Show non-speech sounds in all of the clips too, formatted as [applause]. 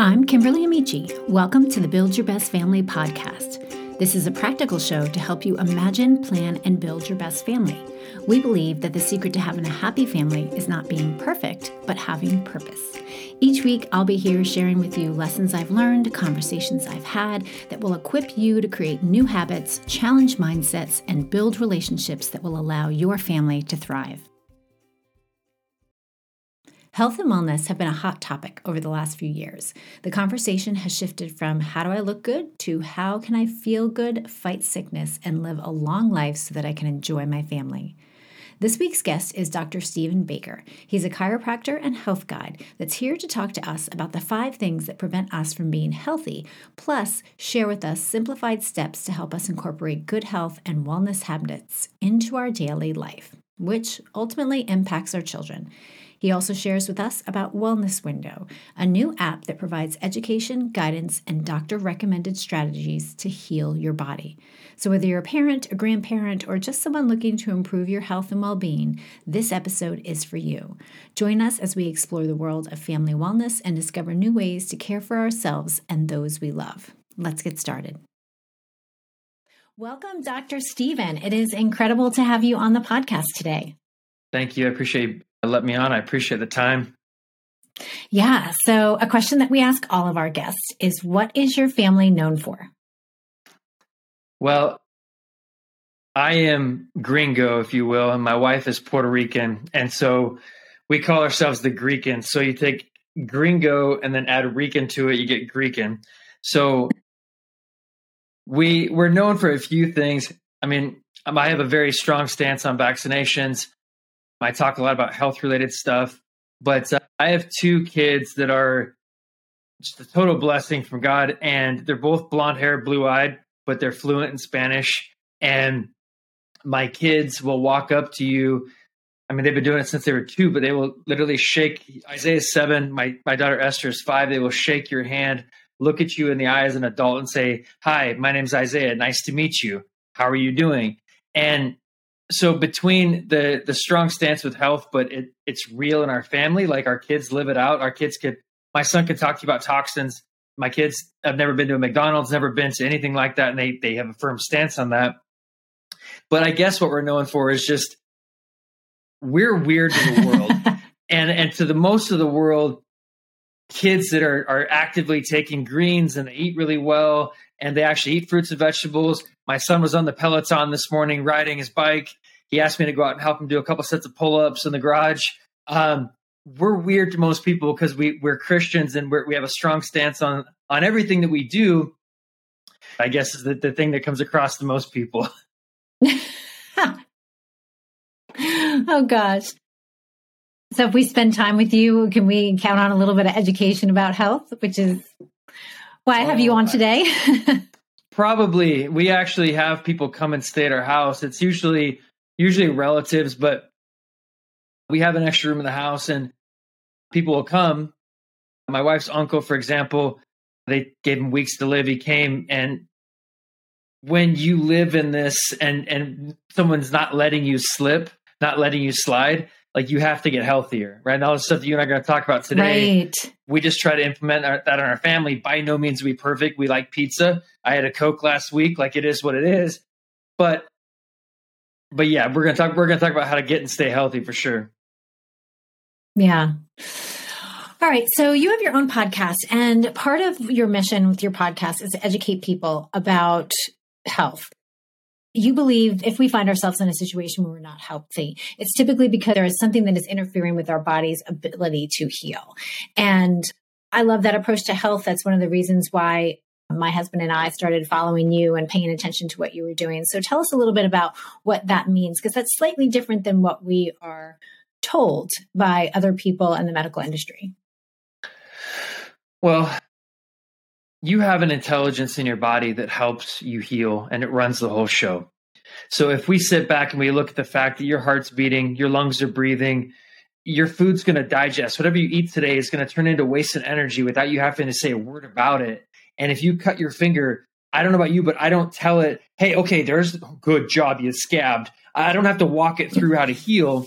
I'm Kimberly Amici. Welcome to the Build Your Best Family podcast. This is a practical show to help you imagine, plan, and build your best family. We believe that the secret to having a happy family is not being perfect, but having purpose. Each week, I'll be here sharing with you lessons I've learned, conversations I've had that will equip you to create new habits, challenge mindsets, and build relationships that will allow your family to thrive. Health and wellness have been a hot topic over the last few years. The conversation has shifted from how do I look good to how can I feel good, fight sickness, and live a long life so that I can enjoy my family. This week's guest is Dr. Stephen Baker. He's a chiropractor and health guide that's here to talk to us about the five things that prevent us from being healthy, plus, share with us simplified steps to help us incorporate good health and wellness habits into our daily life, which ultimately impacts our children. He also shares with us about Wellness Window, a new app that provides education, guidance, and doctor recommended strategies to heal your body. So, whether you're a parent, a grandparent, or just someone looking to improve your health and well being, this episode is for you. Join us as we explore the world of family wellness and discover new ways to care for ourselves and those we love. Let's get started. Welcome, Dr. Stephen. It is incredible to have you on the podcast today. Thank you. I appreciate let me on. I appreciate the time. Yeah. So, a question that we ask all of our guests is what is your family known for? Well, I am gringo, if you will, and my wife is Puerto Rican. And so we call ourselves the Greekan. So you take gringo and then add Rican to it, you get Greekan. So we we're known for a few things. I mean, I have a very strong stance on vaccinations. I talk a lot about health related stuff, but uh, I have two kids that are just a total blessing from God, and they're both blonde hair, blue eyed, but they're fluent in Spanish. And my kids will walk up to you. I mean, they've been doing it since they were two, but they will literally shake. Isaiah seven. My my daughter Esther is five. They will shake your hand, look at you in the eye as an adult, and say, "Hi, my name's Isaiah. Nice to meet you. How are you doing?" And so between the the strong stance with health, but it, it's real in our family. Like our kids live it out. Our kids could. My son could talk to you about toxins. My kids have never been to a McDonald's, never been to anything like that, and they they have a firm stance on that. But I guess what we're known for is just we're weird to the world, [laughs] and and to the most of the world, kids that are are actively taking greens and they eat really well and they actually eat fruits and vegetables. My son was on the Peloton this morning riding his bike. He asked me to go out and help him do a couple sets of pull ups in the garage. Um, we're weird to most people because we, we're Christians and we're, we have a strong stance on, on everything that we do. I guess is the, the thing that comes across to most people. [laughs] oh gosh. So if we spend time with you, can we count on a little bit of education about health, which is why I have you on oh, today? [laughs] probably. We actually have people come and stay at our house. It's usually usually relatives, but we have an extra room in the house and people will come. My wife's uncle, for example, they gave him weeks to live. He came and when you live in this and and someone's not letting you slip, not letting you slide, like you have to get healthier, right? And all the stuff that you and I are going to talk about today. Right. We just try to implement our, that in our family. By no means are we perfect. We like pizza. I had a Coke last week. Like it is what it is. But, but yeah, we're going to talk, we're going to talk about how to get and stay healthy for sure. Yeah. All right. So you have your own podcast and part of your mission with your podcast is to educate people about health you believe if we find ourselves in a situation where we're not healthy, it's typically because there is something that is interfering with our body's ability to heal. And I love that approach to health. That's one of the reasons why my husband and I started following you and paying attention to what you were doing. So tell us a little bit about what that means, because that's slightly different than what we are told by other people in the medical industry. Well, you have an intelligence in your body that helps you heal and it runs the whole show. So if we sit back and we look at the fact that your heart's beating, your lungs are breathing, your food's going to digest. Whatever you eat today is going to turn into wasted energy without you having to say a word about it. And if you cut your finger, I don't know about you, but I don't tell it, hey, okay, there's good job, you scabbed. I don't have to walk it through how to heal.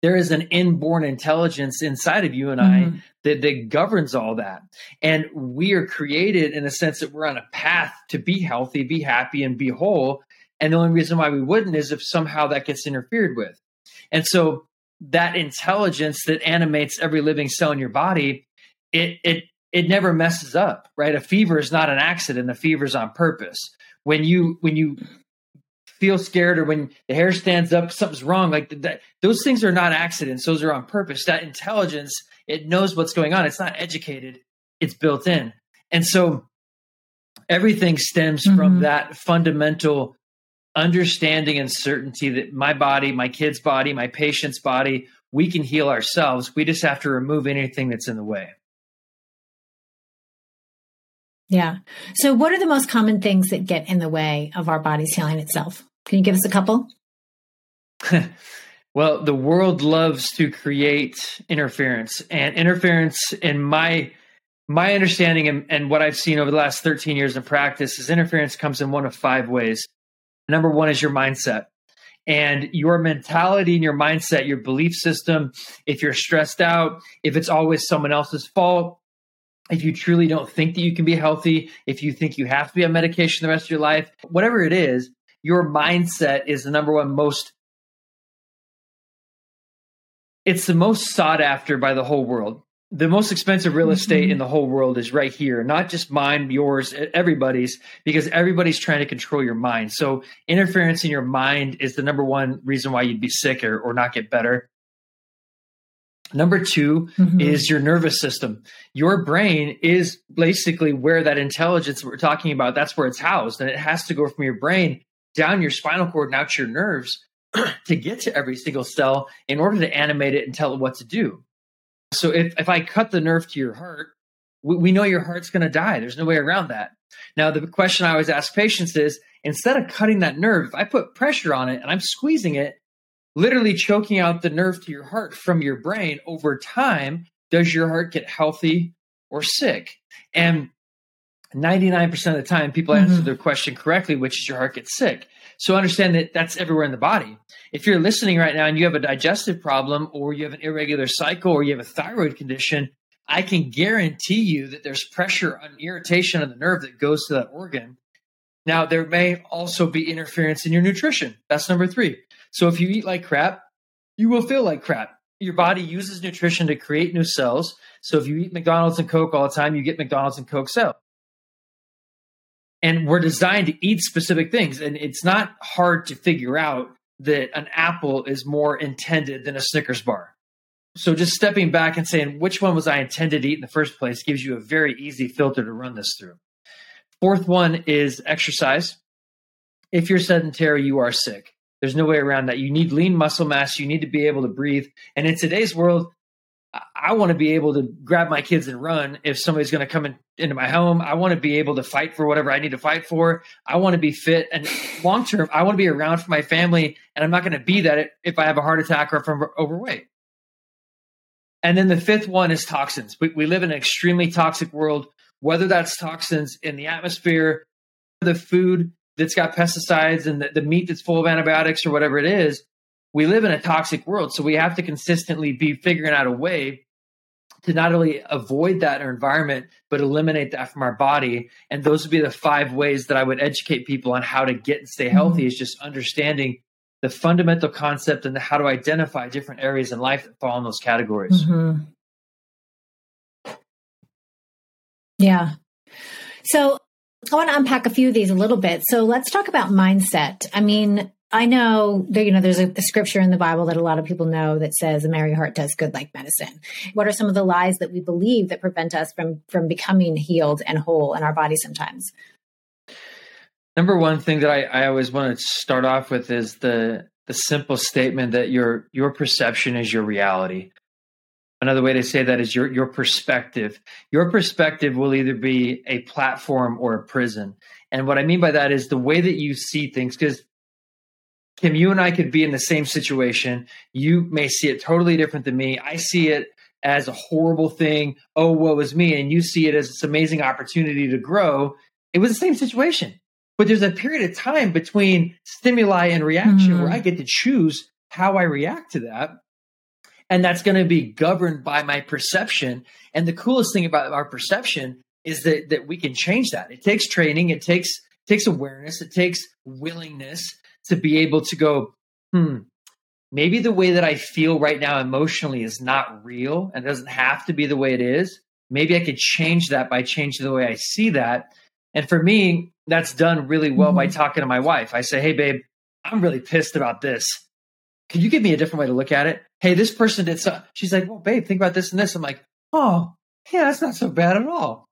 there is an inborn intelligence inside of you and mm-hmm. I that, that governs all that. And we are created in a sense that we're on a path to be healthy, be happy, and be whole. And the only reason why we wouldn't is if somehow that gets interfered with. And so that intelligence that animates every living cell in your body, it it it never messes up, right? A fever is not an accident. A fever is on purpose. When you when you feel scared or when the hair stands up, something's wrong. Like that, those things are not accidents. Those are on purpose. That intelligence, it knows what's going on. It's not educated. It's built in. And so everything stems mm-hmm. from that fundamental understanding and certainty that my body, my kid's body, my patient's body, we can heal ourselves. We just have to remove anything that's in the way. Yeah. So, what are the most common things that get in the way of our body's healing itself? Can you give us a couple? [laughs] well, the world loves to create interference, and interference, in my my understanding and, and what I've seen over the last 13 years of practice, is interference comes in one of five ways. Number one is your mindset and your mentality and your mindset, your belief system. If you're stressed out, if it's always someone else's fault, if you truly don't think that you can be healthy, if you think you have to be on medication the rest of your life, whatever it is, your mindset is the number one most it's the most sought after by the whole world. The most expensive real estate mm-hmm. in the whole world is right here, not just mine, yours, everybody's, because everybody's trying to control your mind. So interference in your mind is the number one reason why you'd be sick or, or not get better. Number 2 mm-hmm. is your nervous system. Your brain is basically where that intelligence we're talking about, that's where it's housed. And it has to go from your brain down your spinal cord and out to your nerves [clears throat] to get to every single cell in order to animate it and tell it what to do. So if, if I cut the nerve to your heart, we, we know your heart's going to die. There's no way around that. Now, the question I always ask patients is instead of cutting that nerve, if I put pressure on it and I'm squeezing it, literally choking out the nerve to your heart from your brain over time, does your heart get healthy or sick? And 99% of the time, people mm-hmm. answer their question correctly, which is your heart gets sick. So understand that that's everywhere in the body. If you're listening right now and you have a digestive problem or you have an irregular cycle or you have a thyroid condition, I can guarantee you that there's pressure on irritation of the nerve that goes to that organ. Now, there may also be interference in your nutrition. That's number three. So if you eat like crap, you will feel like crap. Your body uses nutrition to create new cells. So if you eat McDonald's and Coke all the time, you get McDonald's and Coke cells. And we're designed to eat specific things. And it's not hard to figure out that an apple is more intended than a Snickers bar. So just stepping back and saying, which one was I intended to eat in the first place gives you a very easy filter to run this through. Fourth one is exercise. If you're sedentary, you are sick. There's no way around that. You need lean muscle mass. You need to be able to breathe. And in today's world, I want to be able to grab my kids and run if somebody's going to come in, into my home. I want to be able to fight for whatever I need to fight for. I want to be fit and long term, I want to be around for my family. And I'm not going to be that if I have a heart attack or if I'm overweight. And then the fifth one is toxins. We, we live in an extremely toxic world, whether that's toxins in the atmosphere, the food that's got pesticides and the, the meat that's full of antibiotics or whatever it is, we live in a toxic world. So we have to consistently be figuring out a way to not only avoid that environment, but eliminate that from our body. And those would be the five ways that I would educate people on how to get and stay healthy mm-hmm. is just understanding the fundamental concept and how to identify different areas in life that fall in those categories. Mm-hmm. Yeah. So I want to unpack a few of these a little bit. So let's talk about mindset. I mean, I know that, you know, there's a, a, scripture in the Bible that a lot of people know that says a merry heart does good like medicine. What are some of the lies that we believe that prevent us from, from becoming healed and whole in our body sometimes? Number one thing that I, I always want to start off with is the, the simple statement that your, your perception is your reality. Another way to say that is your your perspective. Your perspective will either be a platform or a prison. And what I mean by that is the way that you see things, because Kim, you and I could be in the same situation. You may see it totally different than me. I see it as a horrible thing. Oh, woe is me. And you see it as this amazing opportunity to grow. It was the same situation. But there's a period of time between stimuli and reaction mm-hmm. where I get to choose how I react to that. And that's going to be governed by my perception. And the coolest thing about our perception is that, that we can change that. It takes training, it takes, takes awareness, it takes willingness to be able to go, hmm, maybe the way that I feel right now emotionally is not real and doesn't have to be the way it is. Maybe I could change that by changing the way I see that. And for me, that's done really well mm-hmm. by talking to my wife. I say, Hey, babe, I'm really pissed about this. Can you give me a different way to look at it? Hey, this person did so. She's like, Well, babe, think about this and this. I'm like, Oh, yeah, that's not so bad at all.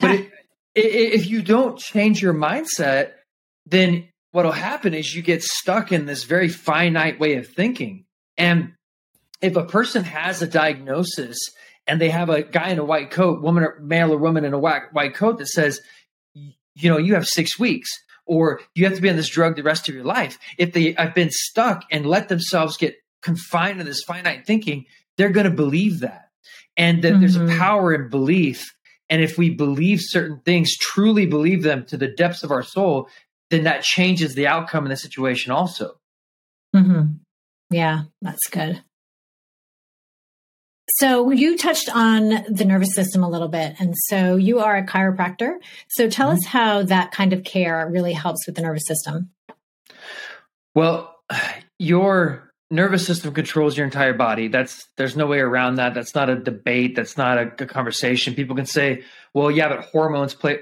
But it, if you don't change your mindset, then what'll happen is you get stuck in this very finite way of thinking. And if a person has a diagnosis and they have a guy in a white coat, woman or male or woman in a white, white coat that says, you know, you have six weeks or you have to be on this drug the rest of your life. If they have been stuck and let themselves get confined to this finite thinking, they're going to believe that. And that mm-hmm. there's a mm-hmm. power in belief. And if we believe certain things, truly believe them to the depths of our soul, then that changes the outcome in the situation also. Mm-hmm. Yeah, that's good. So you touched on the nervous system a little bit. And so you are a chiropractor. So tell mm-hmm. us how that kind of care really helps with the nervous system. Well, your nervous system controls your entire body. That's there's no way around that. That's not a debate. That's not a, a conversation. People can say, "Well, yeah, but hormones play."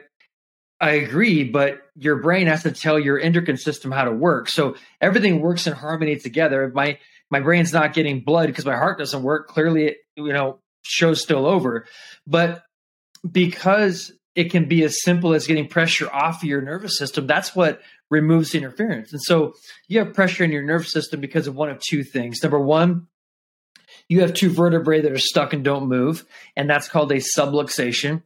I agree, but your brain has to tell your endocrine system how to work. So everything works in harmony together. If my my brain's not getting blood because my heart doesn't work, clearly it, you know, show's still over. But because it can be as simple as getting pressure off of your nervous system, that's what removes interference. And so you have pressure in your nervous system because of one of two things. Number one, you have two vertebrae that are stuck and don't move, and that's called a subluxation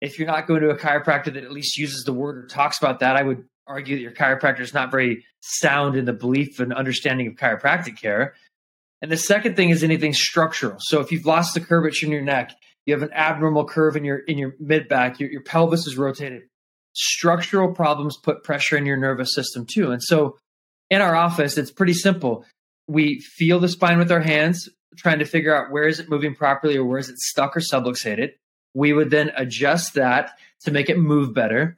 if you're not going to a chiropractor that at least uses the word or talks about that, I would argue that your chiropractor is not very sound in the belief and understanding of chiropractic care. And the second thing is anything structural. So if you've lost the curvature in your neck, you have an abnormal curve in your in your mid back, your, your pelvis is rotated. Structural problems put pressure in your nervous system too. And so in our office, it's pretty simple. We feel the spine with our hands, trying to figure out where is it moving properly or where is it stuck or subluxated. We would then adjust that to make it move better.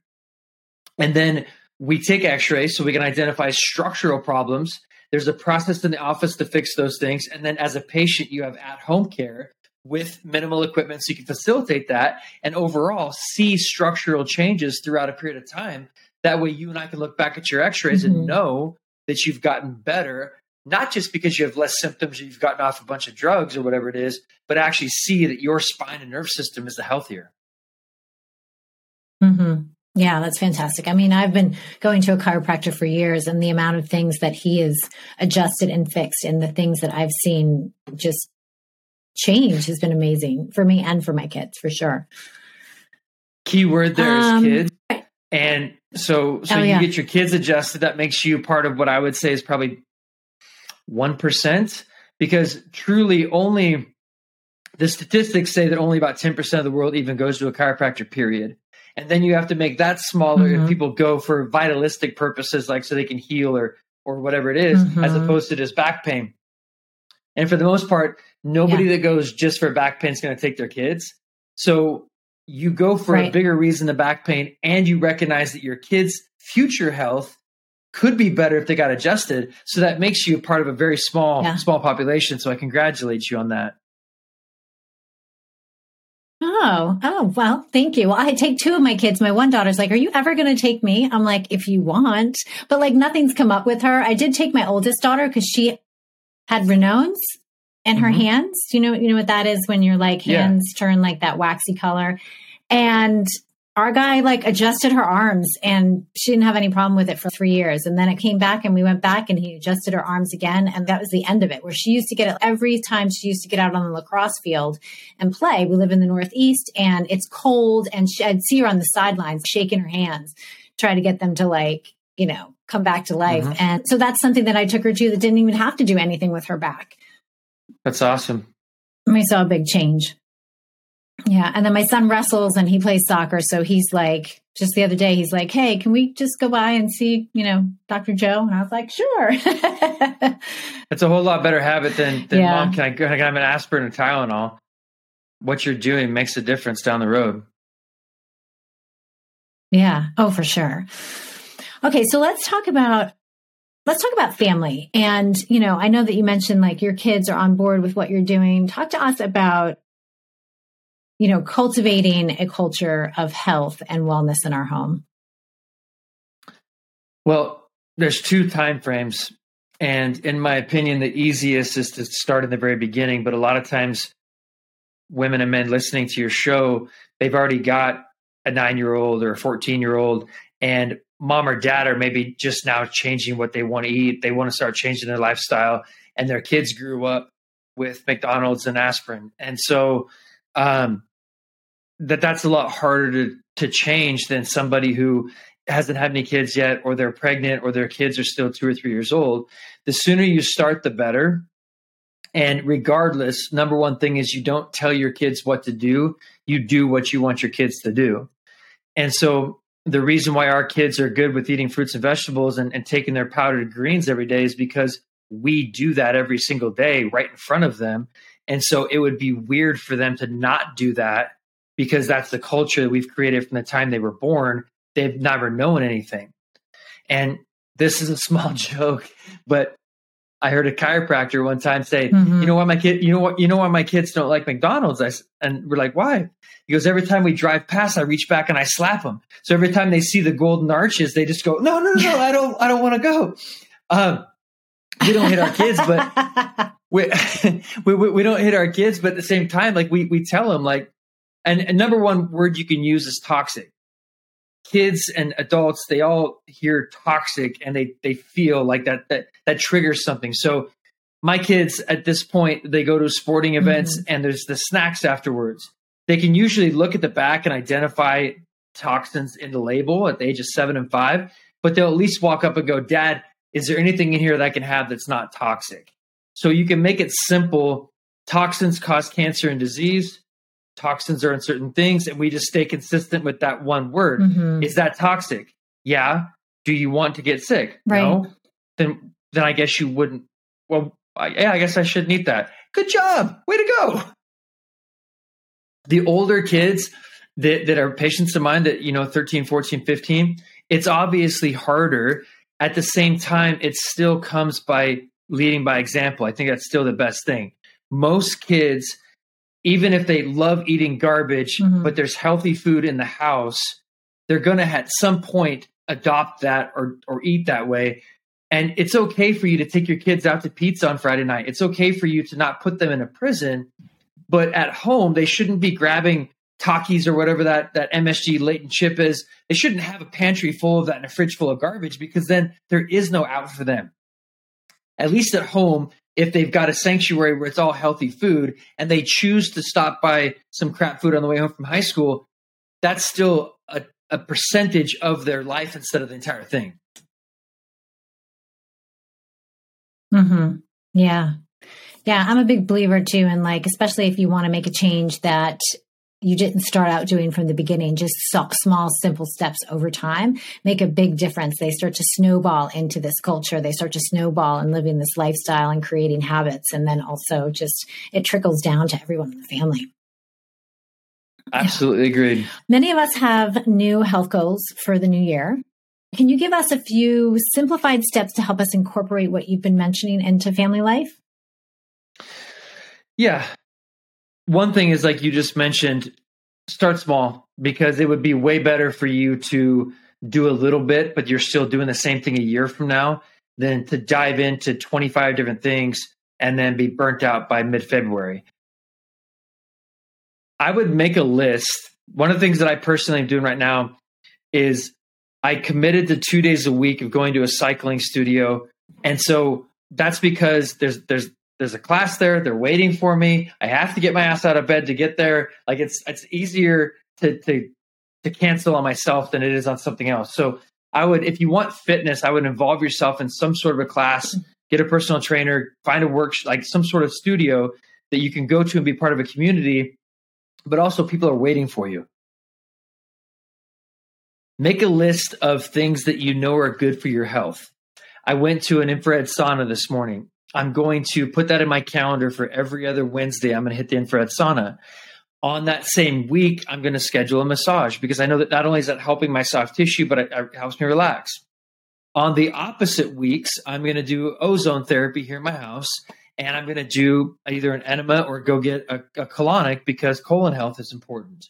And then we take x rays so we can identify structural problems. There's a process in the office to fix those things. And then as a patient, you have at home care with minimal equipment so you can facilitate that and overall see structural changes throughout a period of time. That way, you and I can look back at your x rays mm-hmm. and know that you've gotten better not just because you have less symptoms, you've gotten off a bunch of drugs or whatever it is, but actually see that your spine and nerve system is the healthier. Mm-hmm. Yeah, that's fantastic. I mean, I've been going to a chiropractor for years, and the amount of things that he has adjusted and fixed, and the things that I've seen just change has been amazing for me and for my kids, for sure. Key word there is um, kids. And so, so oh, you yeah. get your kids adjusted. That makes you part of what I would say is probably 1%, because truly only the statistics say that only about 10% of the world even goes to a chiropractor, period. And then you have to make that smaller mm-hmm. if people go for vitalistic purposes, like so they can heal or or whatever it is, mm-hmm. as opposed to just back pain. And for the most part, nobody yeah. that goes just for back pain is going to take their kids. So you go for right. a bigger reason than back pain, and you recognize that your kids' future health could be better if they got adjusted. So that makes you part of a very small, yeah. small population. So I congratulate you on that. Oh, oh, well, thank you. Well, I take two of my kids. My one daughter's like, Are you ever going to take me? I'm like, If you want. But like, nothing's come up with her. I did take my oldest daughter because she had Raynaud's in her mm-hmm. hands. You know, you know what that is when your like hands yeah. turn like that waxy color. And our guy like adjusted her arms and she didn't have any problem with it for three years. And then it came back and we went back and he adjusted her arms again. And that was the end of it, where she used to get it every time she used to get out on the lacrosse field and play. We live in the Northeast and it's cold and she, I'd see her on the sidelines shaking her hands, try to get them to like, you know, come back to life. Mm-hmm. And so that's something that I took her to that didn't even have to do anything with her back. That's awesome. And we saw a big change. Yeah. And then my son wrestles and he plays soccer. So he's like just the other day, he's like, Hey, can we just go by and see, you know, Dr. Joe? And I was like, Sure. [laughs] It's a whole lot better habit than, than yeah. mom, can I, can I have an aspirin or Tylenol? What you're doing makes a difference down the road. Yeah. Oh, for sure. Okay. So let's talk about let's talk about family. And, you know, I know that you mentioned like your kids are on board with what you're doing. Talk to us about, you know, cultivating a culture of health and wellness in our home. Well, there's two time frames. And in my opinion, the easiest is to start in the very beginning. But a lot of times, women and men listening to your show, they've already got a nine year old or a 14 year old, and mom or dad are maybe just now changing what they want to eat. They want to start changing their lifestyle, and their kids grew up with McDonald's and aspirin, and so um, that that's a lot harder to to change than somebody who hasn't had any kids yet, or they're pregnant, or their kids are still two or three years old. The sooner you start, the better. And regardless, number one thing is you don't tell your kids what to do. You do what you want your kids to do. And so the reason why our kids are good with eating fruits and vegetables and, and taking their powdered greens every day is because we do that every single day right in front of them. And so it would be weird for them to not do that because that's the culture that we've created from the time they were born. They've never known anything. And this is a small [laughs] joke, but I heard a chiropractor one time say, mm-hmm. "You know why my kid? You know what? You know why my kids don't like McDonald's?" I, and we're like, "Why?" He goes, "Every time we drive past, I reach back and I slap them. So every time they see the golden arches, they just go, "No, no, no, no I don't, I don't want to go." Um, we don't hit our kids, but [laughs] [laughs] we, we, we don't hit our kids, but at the same time, like we we tell them, like, and, and number one word you can use is toxic. Kids and adults they all hear toxic and they they feel like that that that triggers something. So my kids at this point they go to sporting events mm-hmm. and there's the snacks afterwards. They can usually look at the back and identify toxins in the label at the age of seven and five but they'll at least walk up and go dad is there anything in here that i can have that's not toxic? So you can make it simple. Toxins cause cancer and disease toxins are in certain things and we just stay consistent with that one word. Mm-hmm. is that toxic? Yeah. Do you want to get sick? Right. no then then i guess you wouldn't well I, yeah i guess i shouldn't eat that. Good job. Way to go. The older kids that, that are patients of mine that you know 13 14 15 it's obviously harder. At the same time it still comes by leading by example. I think that's still the best thing. Most kids even if they love eating garbage, mm-hmm. but there's healthy food in the house, they're going to at some point adopt that or or eat that way. And it's okay for you to take your kids out to pizza on Friday night. It's okay for you to not put them in a prison, but at home they shouldn't be grabbing Takis or whatever that that MSG latent chip is. They shouldn't have a pantry full of that and a fridge full of garbage because then there is no out for them. At least at home, if they've got a sanctuary where it's all healthy food and they choose to stop by some crap food on the way home from high school, that's still a, a percentage of their life instead of the entire thing. Hmm. Yeah. Yeah. I'm a big believer too, and like, especially if you want to make a change that you didn't start out doing from the beginning, just small, simple steps over time make a big difference. They start to snowball into this culture. They start to snowball and living this lifestyle and creating habits. And then also just it trickles down to everyone in the family. Absolutely yeah. agreed. Many of us have new health goals for the new year. Can you give us a few simplified steps to help us incorporate what you've been mentioning into family life? Yeah one thing is like you just mentioned, start small because it would be way better for you to do a little bit, but you're still doing the same thing a year from now than to dive into 25 different things and then be burnt out by mid February. I would make a list. One of the things that I personally am doing right now is I committed to two days a week of going to a cycling studio. And so that's because there's there's there's a class there. They're waiting for me. I have to get my ass out of bed to get there. Like it's it's easier to to to cancel on myself than it is on something else. So I would, if you want fitness, I would involve yourself in some sort of a class, get a personal trainer, find a work like some sort of studio that you can go to and be part of a community. But also, people are waiting for you. Make a list of things that you know are good for your health. I went to an infrared sauna this morning. I'm going to put that in my calendar for every other Wednesday. I'm going to hit the infrared sauna. On that same week, I'm going to schedule a massage because I know that not only is that helping my soft tissue, but it, it helps me relax. On the opposite weeks, I'm going to do ozone therapy here in my house, and I'm going to do either an enema or go get a, a colonic because colon health is important.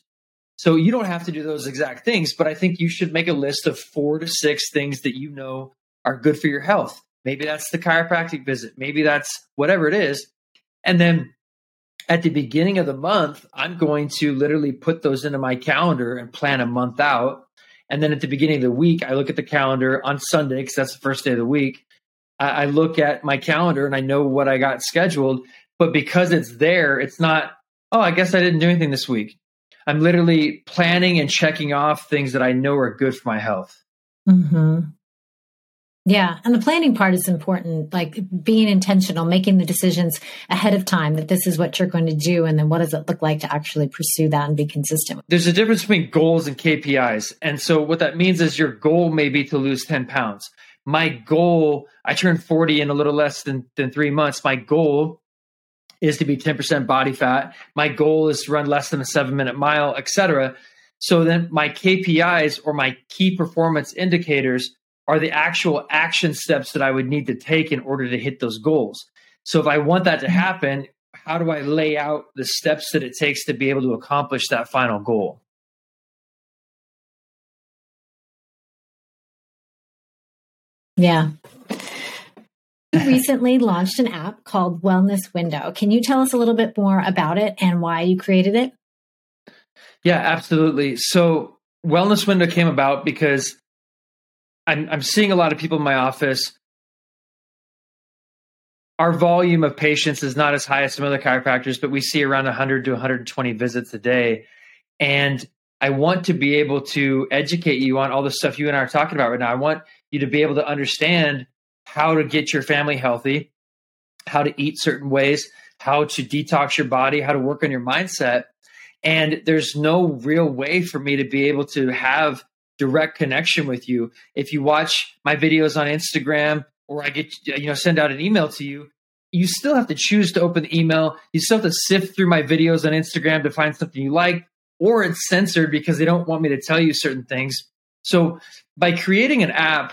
So you don't have to do those exact things, but I think you should make a list of four to six things that you know are good for your health. Maybe that's the chiropractic visit. Maybe that's whatever it is. And then at the beginning of the month, I'm going to literally put those into my calendar and plan a month out. And then at the beginning of the week, I look at the calendar on Sunday because that's the first day of the week. I, look at my calendar and I know what I got scheduled. But because it's there, it's not, oh, I guess I didn't do anything this week. I'm literally planning and checking off things that I know are good for my health. Mm-hmm. Yeah. And the planning part is important, like being intentional, making the decisions ahead of time that this is what you're going to do. And then what does it look like to actually pursue that and be consistent? There's a difference between goals and KPIs. And so what that means is your goal may be to lose 10 pounds. My goal, I turned 40 in a little less than, than three months. My goal is to be 10% body fat. My goal is to run less than a seven minute mile, etc. So then my KPIs or my key performance indicators are the actual action steps that I would need to take in order to hit those goals. So if I want that to mm-hmm. happen, how do I lay out the steps that it takes to be able to accomplish that final goal? Yeah [laughs] recently launched an app called Wellness Window. Can you tell us a little bit more about it and why you created it? Yeah, absolutely. So, Wellness Window came about because I'm, I'm seeing a lot of people in my office. Our volume of patients is not as high as some other chiropractors, but we see around 100 to 120 visits a day. And I want to be able to educate you on all the stuff you and I are talking about right now. I want you to be able to understand how to get your family healthy, how to eat certain ways, how to detox your body, how to work on your mindset. And there's no real way for me to be able to have direct connection with you. If you watch my videos on Instagram or I get, you know, send out an email to you, you still have to choose to open the email. You still have to sift through my videos on Instagram to find something you like, or it's censored because they don't want me to tell you certain things. So by creating an app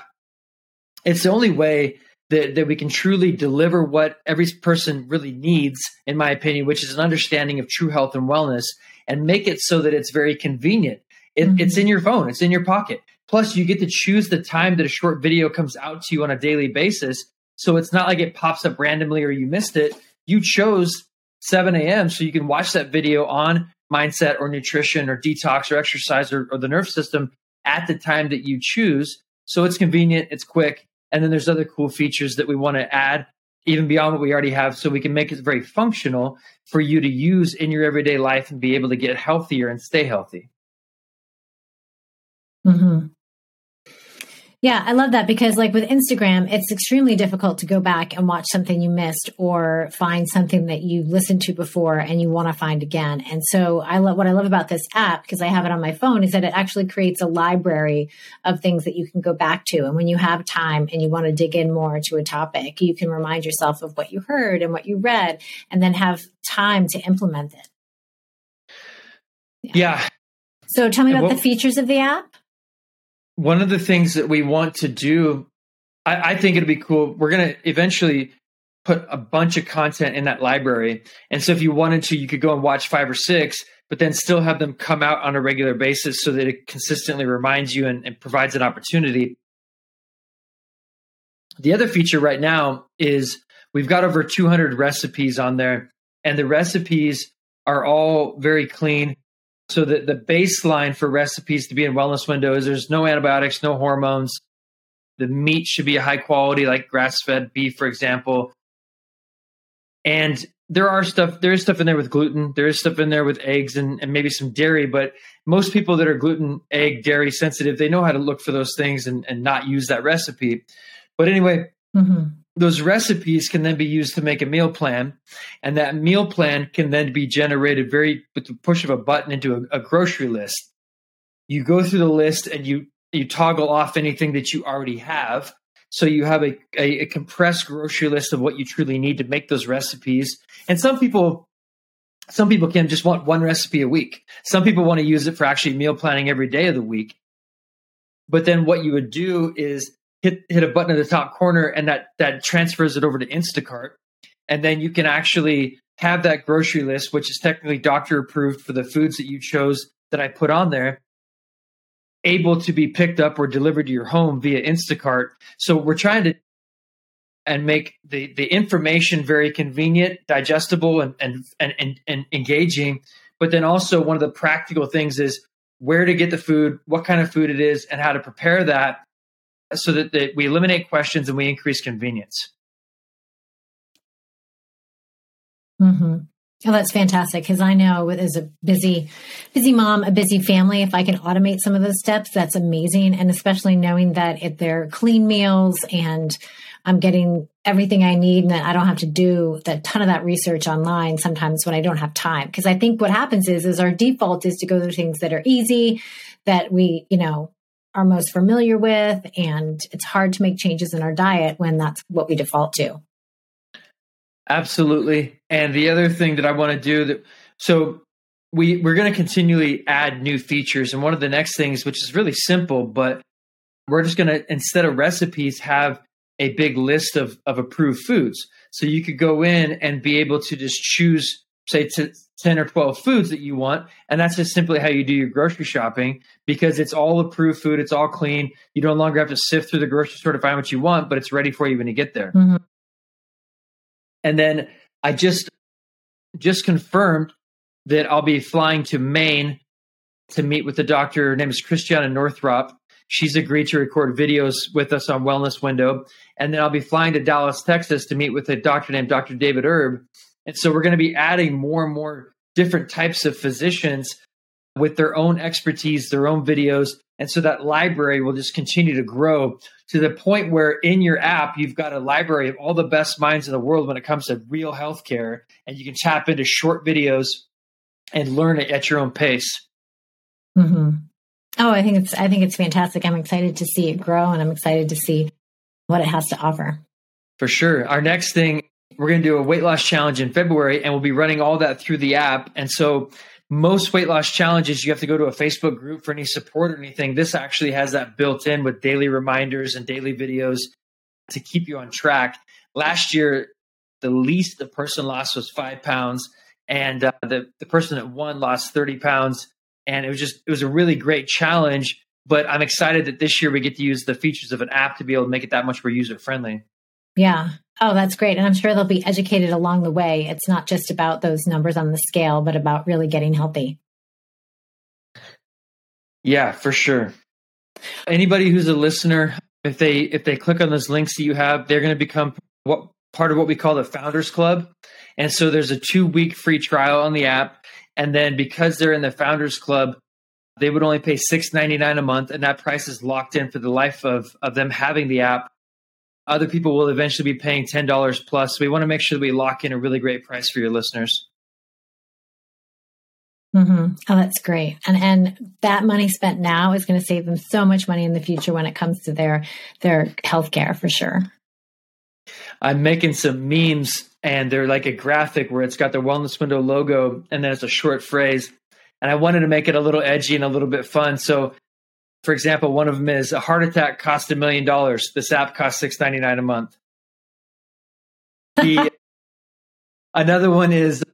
it's the only way that, that we can truly deliver what every person really needs, in my opinion, which is an understanding of true health and wellness and make it so that it's very convenient. It, mm-hmm. It's in your phone, it's in your pocket. Plus, you get to choose the time that a short video comes out to you on a daily basis. So it's not like it pops up randomly or you missed it. You chose 7 a.m. so you can watch that video on mindset or nutrition or detox or exercise or, or the nerve system at the time that you choose. So it's convenient, it's quick, and then there's other cool features that we want to add even beyond what we already have so we can make it very functional for you to use in your everyday life and be able to get healthier and stay healthy. Mm-hmm. Yeah, I love that because, like with Instagram, it's extremely difficult to go back and watch something you missed or find something that you listened to before and you want to find again. And so, I love what I love about this app because I have it on my phone is that it actually creates a library of things that you can go back to. And when you have time and you want to dig in more to a topic, you can remind yourself of what you heard and what you read and then have time to implement it. Yeah. yeah. So, tell me about the features of the app one of the things that we want to do, I, I think it'd be cool. We're going to eventually put a bunch of content in that library. And so if you wanted to, you could go and watch five or six, but then still have them come out on a regular basis so that it consistently reminds you and, and provides an opportunity. The other feature right now is we've got over 200 recipes on there, and the recipes are all very clean. So the, the baseline for recipes to be in wellness window is there's no antibiotics, no hormones. The meat should be a high quality, like grass fed beef, for example. And there are stuff, there is stuff in there with gluten. There is stuff in there with eggs and, and maybe some dairy, but most people that are gluten, egg, dairy sensitive, they know how to look for those things and, and not use that recipe. But anyway, mm-hmm those recipes can then be used to make a meal plan and that meal plan can then be generated very with the push of a button into a, a, grocery list you go through the list and you you toggle off anything that you already have. So you have a, a, a compressed grocery list of what you truly need to make those recipes. And some people some people can just want one recipe a week. Some people want to use it for actually meal planning every day of the week. But then what you would do is hit hit a button in the top corner and that that transfers it over to Instacart. And then you can actually have that grocery list, which is technically doctor approved for the foods that you chose that I put on there, able to be picked up or delivered to your home via Instacart. So we're trying to and make the, the information very convenient, digestible, and, and, and, and engaging. But then also, one of the practical things is where to get the food, what kind of food it is, and how to prepare that so that, that we eliminate questions and we increase convenience. Mm-hmm. Oh, that's fantastic. Because I know as a busy, busy mom, a busy family, if I can automate some of those steps, that's amazing. And especially knowing that if they're clean meals and I'm getting everything I need and that I don't have to do that ton of that research online sometimes when I don't have time. Because I think what happens is, is our default is to go to things that are easy, that we, you know, are most familiar with. And it's hard to make changes in our diet when that's what we default to. Absolutely. And the other thing that I want to do that, so we, we're going to continually add new features. And one of the next things, which is really simple, but we're just going to, instead of recipes, have a big list of, of approved foods. So you could go in and be able to just choose, say, t- 10 or 12 foods that you want. And that's just simply how you do your grocery shopping because it's all approved food. It's all clean. You no longer have to sift through the grocery store to find what you want, but it's ready for you when you get there. Mm-hmm. And then I just, just confirmed that I'll be flying to Maine to meet with the doctor. Her name is Christiane Northrup. She's agreed to record videos with us on Wellness Window. And then I'll be flying to Dallas, Texas to meet with a doctor named Dr. David Erb. And so we're going to be adding more and more different types of physicians with their own expertise, their own videos. And so that library will just continue to grow to the point where in your app, you've got a library of all the best minds in the world when it comes to real healthcare. And you can tap into short videos and learn it at your own pace. Mm-hmm. Oh, I think it's I think it's fantastic. I'm excited to see it grow and I'm excited to see what it has to offer. For sure. Our next thing, we're going to do a weight loss challenge in February and we'll be running all that through the app. And so most weight loss challenges, you have to go to a Facebook group for any support or anything. This actually has that built in with daily reminders and daily videos to keep you on track. Last year, the least the person lost was five pounds, and uh, the, the person that won lost 30 pounds and it was just it was a really great challenge. But I'm excited that this year we get to use the features of an app to be able to make it that much more user friendly. Yeah. Oh, that's great. And I'm sure they'll be educated along the way. It's not just about those numbers on the scale, but about really getting healthy. Yeah, for sure. Anybody who's a listener, if they if they click on those links that you have, they're going to become what part of what we call the Founders Club. And so there's a two week free trial on the app. And then because they're in the Founders Club, they would only pay six ninety nine a month, and that price is locked in for the life of, of them having the app. Other people will eventually be paying ten dollars plus. We want to make sure that we lock in a really great price for your listeners. Mm-hmm. Oh, that's great. And and that money spent now is going to save them so much money in the future when it comes to their their healthcare for sure. I'm making some memes and they're like a graphic where it's got the wellness window logo and then it's a short phrase. And I wanted to make it a little edgy and a little bit fun. So, for example, one of them is a heart attack cost a million dollars. This app costs six ninety nine a month. [laughs] The, another one is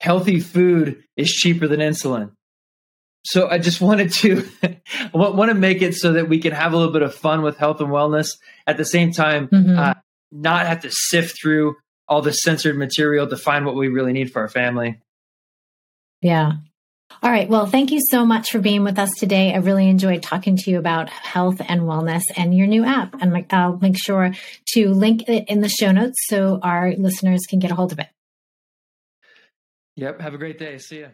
healthy food is cheaper than insulin. So I just wanted to [laughs] want to make it so that we can have a little bit of fun with health and wellness at the same time. Mm-hmm. Uh, not have to sift through all the censored material to find what we really need for our family. Yeah. All right. Well, thank you so much for being with us today. I really enjoyed talking to you about health and wellness and your new app. And I'll make sure to link it in the show notes so our listeners can get a hold of it. Yep. Have a great day. See you.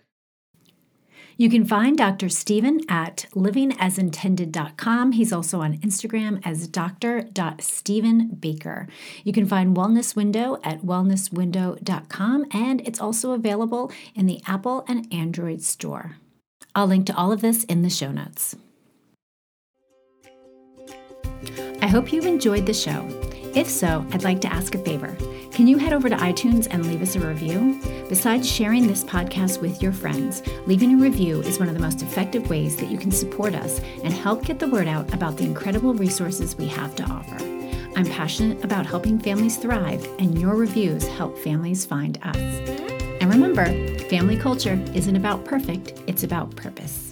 You can find Dr. Stephen at livingasintended.com. He's also on Instagram as dr.stephenbaker. You can find Wellness Window at wellnesswindow.com, and it's also available in the Apple and Android store. I'll link to all of this in the show notes. I hope you've enjoyed the show. If so, I'd like to ask a favor. Can you head over to iTunes and leave us a review? Besides sharing this podcast with your friends, leaving a review is one of the most effective ways that you can support us and help get the word out about the incredible resources we have to offer. I'm passionate about helping families thrive, and your reviews help families find us. And remember, family culture isn't about perfect, it's about purpose.